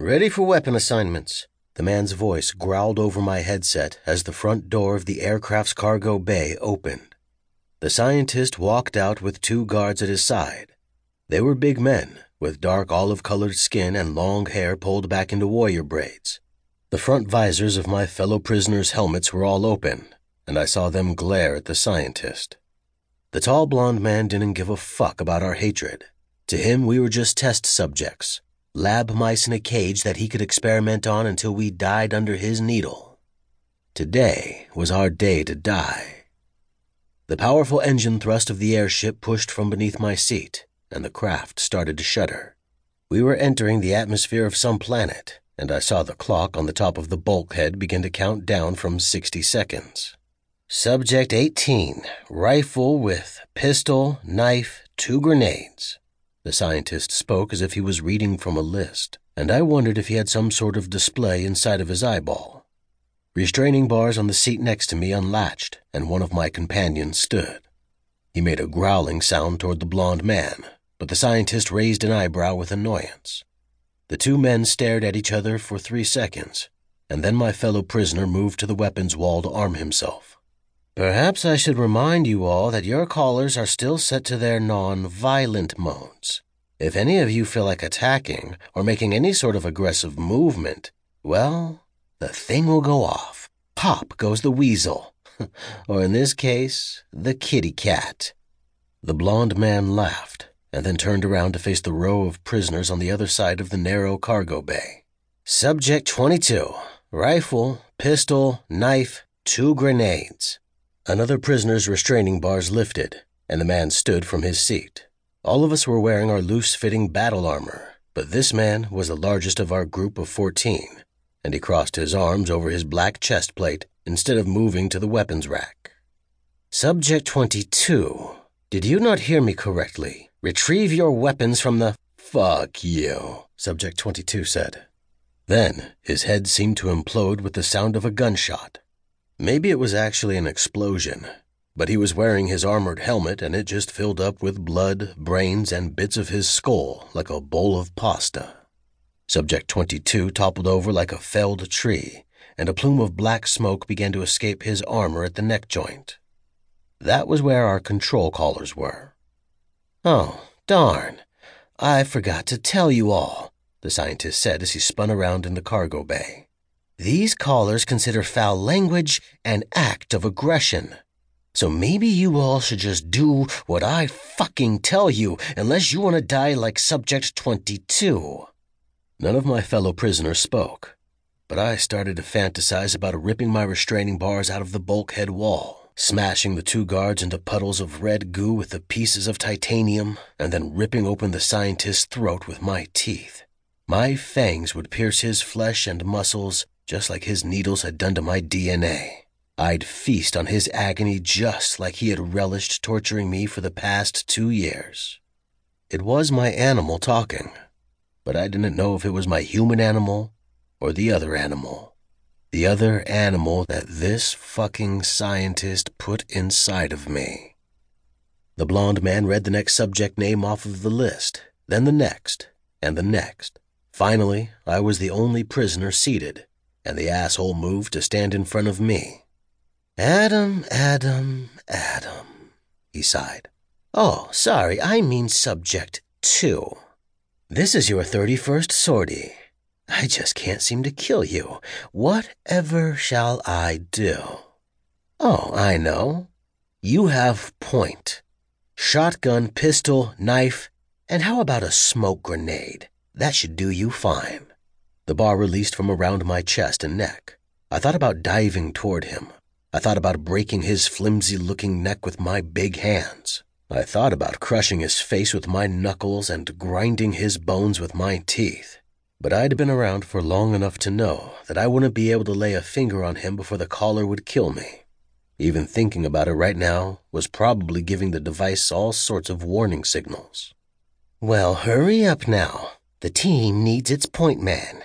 Ready for weapon assignments. The man's voice growled over my headset as the front door of the aircraft's cargo bay opened. The scientist walked out with two guards at his side. They were big men, with dark olive colored skin and long hair pulled back into warrior braids. The front visors of my fellow prisoners' helmets were all open, and I saw them glare at the scientist. The tall blond man didn't give a fuck about our hatred. To him, we were just test subjects, lab mice in a cage that he could experiment on until we died under his needle. Today was our day to die. The powerful engine thrust of the airship pushed from beneath my seat, and the craft started to shudder. We were entering the atmosphere of some planet, and I saw the clock on the top of the bulkhead begin to count down from 60 seconds. Subject 18, rifle with pistol, knife, two grenades. The scientist spoke as if he was reading from a list, and I wondered if he had some sort of display inside of his eyeball. Restraining bars on the seat next to me unlatched, and one of my companions stood. He made a growling sound toward the blond man, but the scientist raised an eyebrow with annoyance. The two men stared at each other for three seconds, and then my fellow prisoner moved to the weapons wall to arm himself. Perhaps I should remind you all that your collars are still set to their non violent modes. If any of you feel like attacking or making any sort of aggressive movement, well, the thing will go off. Pop goes the weasel. or in this case, the kitty cat. The blond man laughed and then turned around to face the row of prisoners on the other side of the narrow cargo bay. Subject 22 rifle, pistol, knife, two grenades. Another prisoner's restraining bars lifted, and the man stood from his seat. All of us were wearing our loose fitting battle armor, but this man was the largest of our group of 14, and he crossed his arms over his black chest plate instead of moving to the weapons rack. Subject 22, did you not hear me correctly? Retrieve your weapons from the. Fuck you, Subject 22 said. Then his head seemed to implode with the sound of a gunshot. Maybe it was actually an explosion, but he was wearing his armored helmet and it just filled up with blood, brains, and bits of his skull like a bowl of pasta. Subject 22 toppled over like a felled tree, and a plume of black smoke began to escape his armor at the neck joint. That was where our control collars were. Oh, darn. I forgot to tell you all, the scientist said as he spun around in the cargo bay. These collars consider foul language an act of aggression. So maybe you all should just do what I fucking tell you, unless you want to die like Subject 22. None of my fellow prisoners spoke, but I started to fantasize about ripping my restraining bars out of the bulkhead wall smashing the two guards into puddles of red goo with the pieces of titanium, and then ripping open the scientist's throat with my teeth. My fangs would pierce his flesh and muscles just like his needles had done to my DNA. I'd feast on his agony just like he had relished torturing me for the past two years. It was my animal talking, but I didn't know if it was my human animal or the other animal. The other animal that this fucking scientist put inside of me. The blond man read the next subject name off of the list, then the next, and the next. Finally, I was the only prisoner seated, and the asshole moved to stand in front of me. Adam, Adam, Adam, he sighed. Oh, sorry, I mean subject two. This is your 31st sortie. I just can't seem to kill you. Whatever shall I do? Oh, I know. You have point. Shotgun, pistol, knife, and how about a smoke grenade? That should do you fine. The bar released from around my chest and neck. I thought about diving toward him. I thought about breaking his flimsy looking neck with my big hands. I thought about crushing his face with my knuckles and grinding his bones with my teeth. But I'd been around for long enough to know that I wouldn't be able to lay a finger on him before the collar would kill me. Even thinking about it right now was probably giving the device all sorts of warning signals. Well, hurry up now. The team needs its point man.